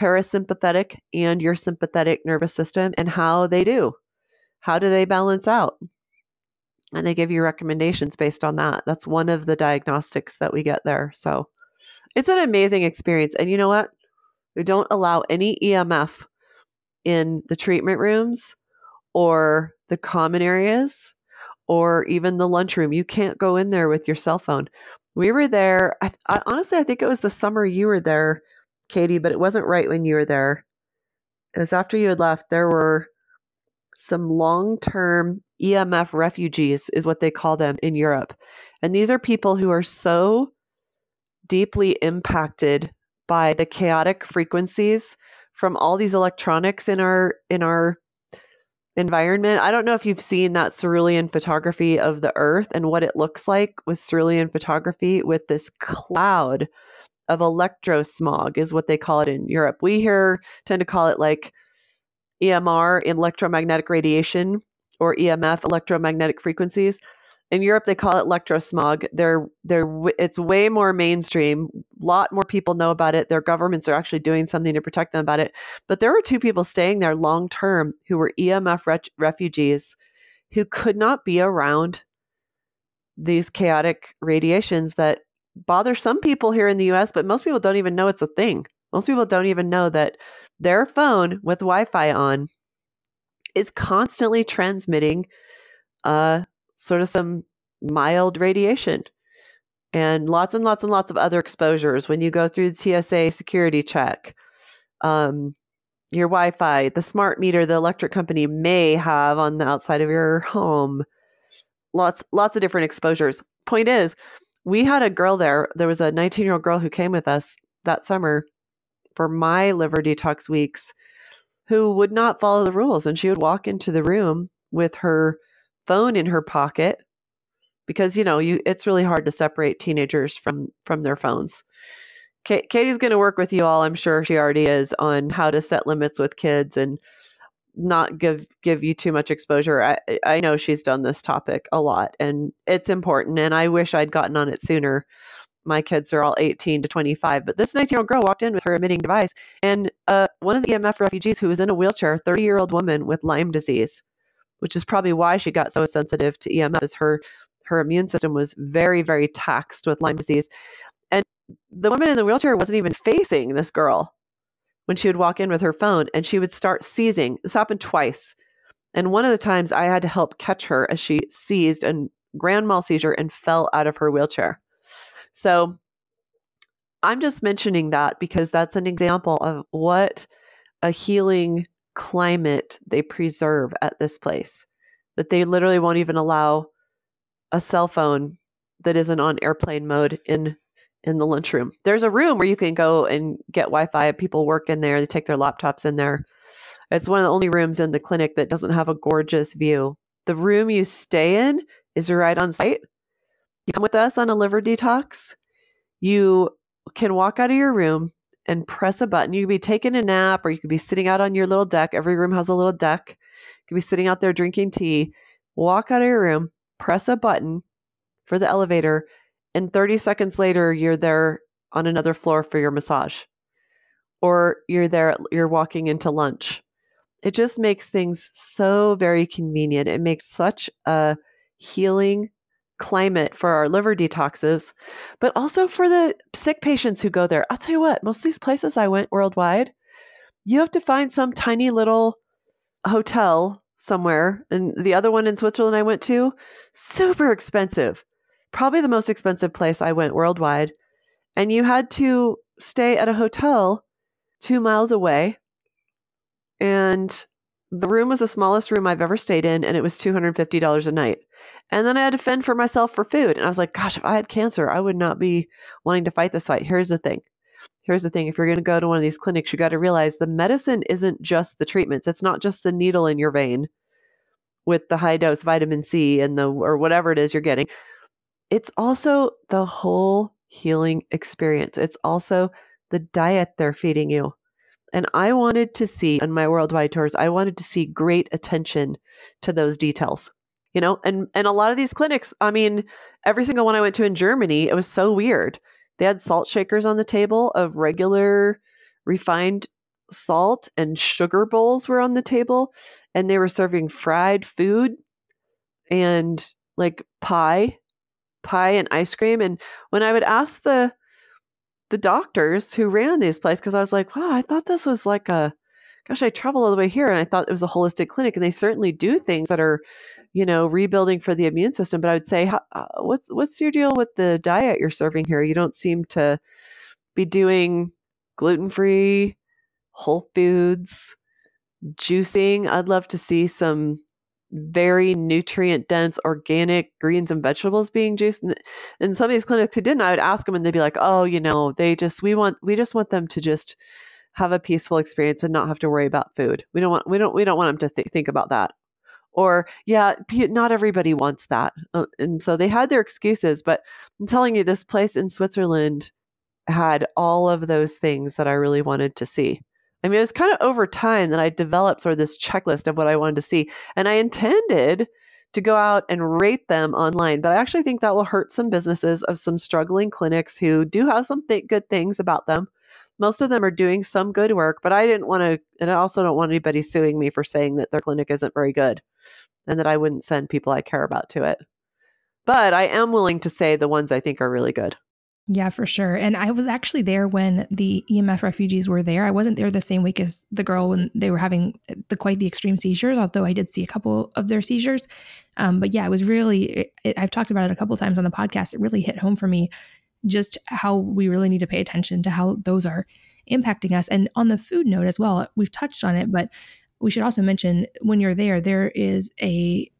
parasympathetic and your sympathetic nervous system and how they do. How do they balance out? And they give you recommendations based on that. That's one of the diagnostics that we get there. So it's an amazing experience. And you know what? We don't allow any EMF in the treatment rooms or the common areas or even the lunchroom. You can't go in there with your cell phone. We were there. I, I, honestly, I think it was the summer you were there, Katie, but it wasn't right when you were there. It was after you had left. There were some long term EMF refugees, is what they call them in Europe. And these are people who are so deeply impacted by the chaotic frequencies from all these electronics in our in our environment. I don't know if you've seen that Kirlian photography of the earth and what it looks like with Kirlian photography with this cloud of electrosmog is what they call it in Europe. We here tend to call it like EMR, electromagnetic radiation, or EMF, electromagnetic frequencies. In Europe, they call it electrosmog. They're they're it's way more mainstream. A lot more people know about it. Their governments are actually doing something to protect them about it. But there were two people staying there long term who were EMF re- refugees who could not be around these chaotic radiations that bother some people here in the US, but most people don't even know it's a thing. Most people don't even know that their phone with Wi Fi on is constantly transmitting uh, sort of some mild radiation and lots and lots and lots of other exposures when you go through the TSA security check. Um, your Wi Fi, the smart meter the electric company may have on the outside of your home. Lots, lots of different exposures. Point is, we had a girl there. There was a 19 year old girl who came with us that summer for my liver detox weeks who would not follow the rules. And she would walk into the room with her phone in her pocket because, you know, you it's really hard to separate teenagers from from their phones. Katie's going to work with you all. I'm sure she already is on how to set limits with kids and not give give you too much exposure. I I know she's done this topic a lot and it's important and I wish I'd gotten on it sooner my kids are all 18 to 25 but this 19 year old girl walked in with her emitting device and uh, one of the emf refugees who was in a wheelchair 30 year old woman with lyme disease which is probably why she got so sensitive to emf is her her immune system was very very taxed with lyme disease and the woman in the wheelchair wasn't even facing this girl when she would walk in with her phone and she would start seizing. This happened twice. And one of the times I had to help catch her as she seized and grand mal seizure and fell out of her wheelchair. So I'm just mentioning that because that's an example of what a healing climate they preserve at this place. That they literally won't even allow a cell phone that isn't on airplane mode in in the lunchroom. There's a room where you can go and get Wi-Fi. People work in there. They take their laptops in there. It's one of the only rooms in the clinic that doesn't have a gorgeous view. The room you stay in is right on site. You come with us on a liver detox. You can walk out of your room and press a button. You could be taking a nap or you could be sitting out on your little deck. Every room has a little deck. You could be sitting out there drinking tea. Walk out of your room, press a button for the elevator, and 30 seconds later, you're there on another floor for your massage. Or you're there, you're walking into lunch. It just makes things so very convenient. It makes such a healing climate for our liver detoxes, but also for the sick patients who go there. I'll tell you what, most of these places I went worldwide, you have to find some tiny little hotel somewhere. And the other one in Switzerland I went to, super expensive. Probably the most expensive place I went worldwide. And you had to stay at a hotel two miles away. And the room was the smallest room I've ever stayed in, and it was $250 a night. And then I had to fend for myself for food. And I was like, gosh, if I had cancer, I would not be wanting to fight this fight. Here's the thing. Here's the thing. If you're going to go to one of these clinics, you got to realize the medicine isn't just the treatments. It's not just the needle in your vein with the high dose vitamin C and the or whatever it is you're getting. It's also the whole healing experience. It's also the diet they're feeding you. And I wanted to see on my worldwide tours, I wanted to see great attention to those details. You know, and and a lot of these clinics, I mean, every single one I went to in Germany, it was so weird. They had salt shakers on the table of regular refined salt and sugar bowls were on the table and they were serving fried food and like pie, pie and ice cream and when I would ask the the doctors who ran these places because I was like, wow, I thought this was like a, gosh, I traveled all the way here and I thought it was a holistic clinic. And they certainly do things that are, you know, rebuilding for the immune system. But I would say, uh, what's what's your deal with the diet you're serving here? You don't seem to be doing gluten free, whole foods, juicing. I'd love to see some very nutrient dense organic greens and vegetables being juiced and, and some of these clinics who didn't i would ask them and they'd be like oh you know they just we want we just want them to just have a peaceful experience and not have to worry about food we don't want we don't we don't want them to th- think about that or yeah not everybody wants that uh, and so they had their excuses but i'm telling you this place in switzerland had all of those things that i really wanted to see I mean, it was kind of over time that I developed sort of this checklist of what I wanted to see. And I intended to go out and rate them online. But I actually think that will hurt some businesses of some struggling clinics who do have some th- good things about them. Most of them are doing some good work, but I didn't want to, and I also don't want anybody suing me for saying that their clinic isn't very good and that I wouldn't send people I care about to it. But I am willing to say the ones I think are really good. Yeah, for sure. And I was actually there when the EMF refugees were there. I wasn't there the same week as the girl when they were having the quite the extreme seizures, although I did see a couple of their seizures. Um, but yeah, it was really, it, I've talked about it a couple times on the podcast. It really hit home for me just how we really need to pay attention to how those are impacting us. And on the food note as well, we've touched on it, but we should also mention when you're there, there is a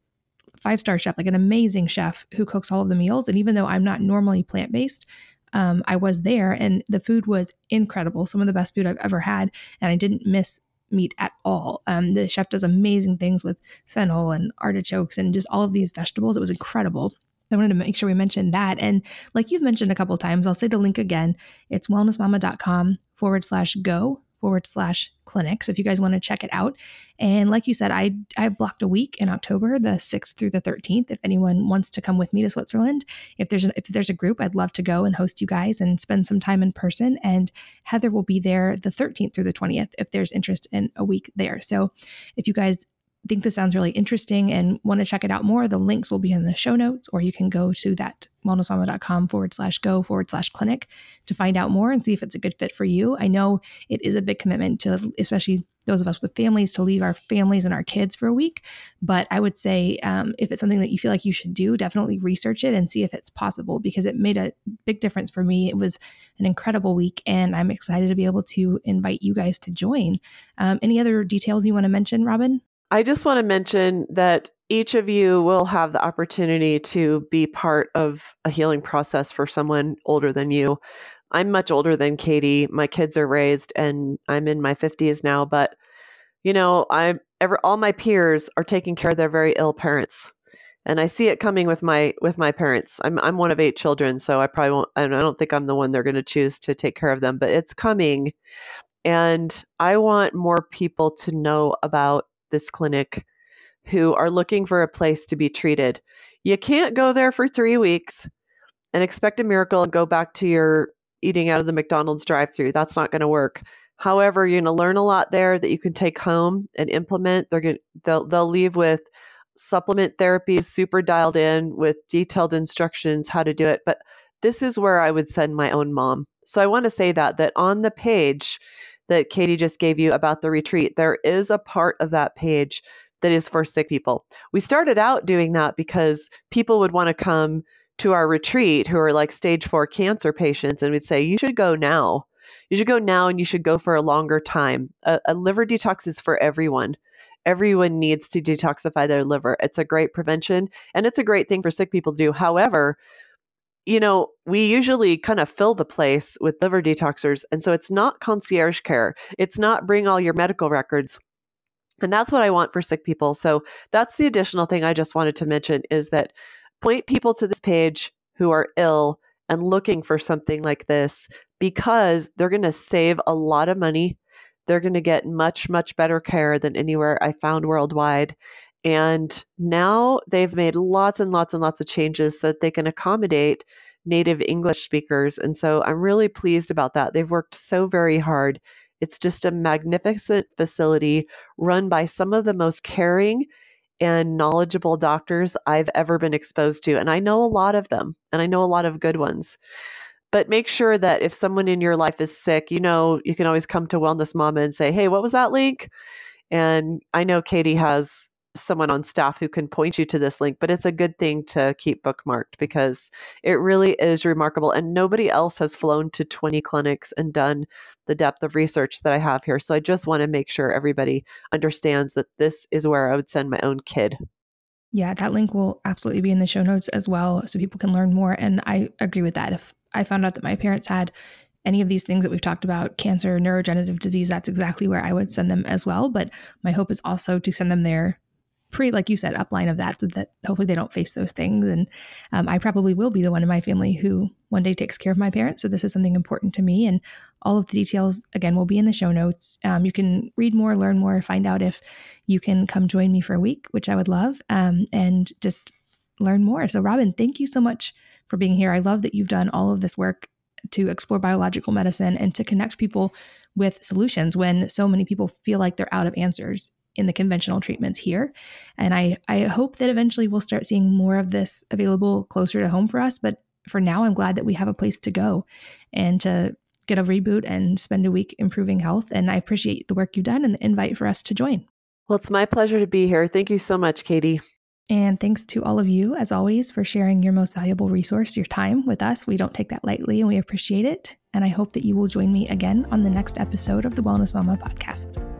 five star chef, like an amazing chef who cooks all of the meals. And even though I'm not normally plant based, um, I was there and the food was incredible. Some of the best food I've ever had. And I didn't miss meat at all. Um, the chef does amazing things with fennel and artichokes and just all of these vegetables. It was incredible. I wanted to make sure we mentioned that. And like you've mentioned a couple times, I'll say the link again. It's wellnessmama.com forward slash go forward slash clinic. So if you guys want to check it out. And like you said, I I blocked a week in October, the 6th through the 13th. If anyone wants to come with me to Switzerland, if there's an, if there's a group, I'd love to go and host you guys and spend some time in person. And Heather will be there the 13th through the 20th if there's interest in a week there. So if you guys think this sounds really interesting and want to check it out more, the links will be in the show notes, or you can go to that wellnessmama.com forward slash go forward slash clinic to find out more and see if it's a good fit for you. I know it is a big commitment to, especially those of us with families, to leave our families and our kids for a week. But I would say um, if it's something that you feel like you should do, definitely research it and see if it's possible because it made a big difference for me. It was an incredible week, and I'm excited to be able to invite you guys to join. Um, any other details you want to mention, Robyn? I just want to mention that each of you will have the opportunity to be part of a healing process for someone older than you. I'm much older than Katie. My kids are raised and I'm in my 50s now, but you know, I'm ever all my peers are taking care of their very ill parents. And I see it coming with my with my parents. I'm I'm one of eight children, so I probably won't and I don't think I'm the one they're going to choose to take care of them, but it's coming. And I want more people to know about this clinic who are looking for a place to be treated. You can't go there for three weeks and expect a miracle and go back to your eating out of the McDonald's drive through. That's not going to work. However, you're going to learn a lot there that you can take home and implement. They're going they'll they'll leave with supplement therapies super dialed in with detailed instructions how to do it. But this is where I would send my own mom. So I want to say that that on the page that Katie just gave you about the retreat, there is a part of that page that is for sick people. We started out doing that because people would want to come to our retreat who are like stage four cancer patients, and we'd say, You should go now. You should go now and you should go for a longer time. A, a liver detox is for everyone. Everyone needs to detoxify their liver. It's a great prevention and it's a great thing for sick people to do. However, you know, we usually kind of fill the place with liver detoxers. And so it's not concierge care. It's not bring all your medical records. And that's what I want for sick people. So that's the additional thing I just wanted to mention is that point people to this page who are ill and looking for something like this because they're going to save a lot of money. They're going to get much, much better care than anywhere I found worldwide. And now they've made lots and lots and lots of changes so that they can accommodate native English speakers. And so I'm really pleased about that. They've worked so very hard. It's just a magnificent facility run by some of the most caring and knowledgeable doctors I've ever been exposed to. And I know a lot of them, and I know a lot of good ones. But make sure that if someone in your life is sick, you know, you can always come to Wellness Mama and say, hey, what was that link? And I know Katie has someone on staff who can point you to this link, but it's a good thing to keep bookmarked because it really is remarkable. And nobody else has flown to 20 clinics and done the depth of research that I have here. So I just want to make sure everybody understands that this is where I would send my own kid. Yeah, that link will absolutely be in the show notes as well so people can learn more. And I agree with that. If I found out that my parents had any of these things that we've talked about cancer, neurodegenerative disease that's exactly where I would send them as well. But my hope is also to send them there pre, like you said, upline of that so that hopefully they don't face those things. And um, I probably will be the one in my family who one day takes care of my parents. So this is something important to me. And all of the details, again, will be in the show notes. Um, you can read more, learn more, find out if you can come join me for a week, which I would love, um, and just learn more. So, Robyn, thank you so much for being here. I love that you've done all of this work to explore biological medicine and to connect people with solutions when so many people feel like they're out of answers in the conventional treatments here. And I, I hope that eventually we'll start seeing more of this available closer to home for us. But for now, I'm glad that we have a place to go and to get a reboot and spend a week improving health. And I appreciate the work you've done and the invite for us to join. Well, it's my pleasure to be here. Thank you so much, Katie. And thanks to all of you, as always, for sharing your most valuable resource, your time, with us. We don't take that lightly and we appreciate it. And I hope that you will join me again on the next episode of the Wellness Mama podcast.